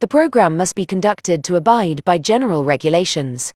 The program must be conducted to abide by general regulations.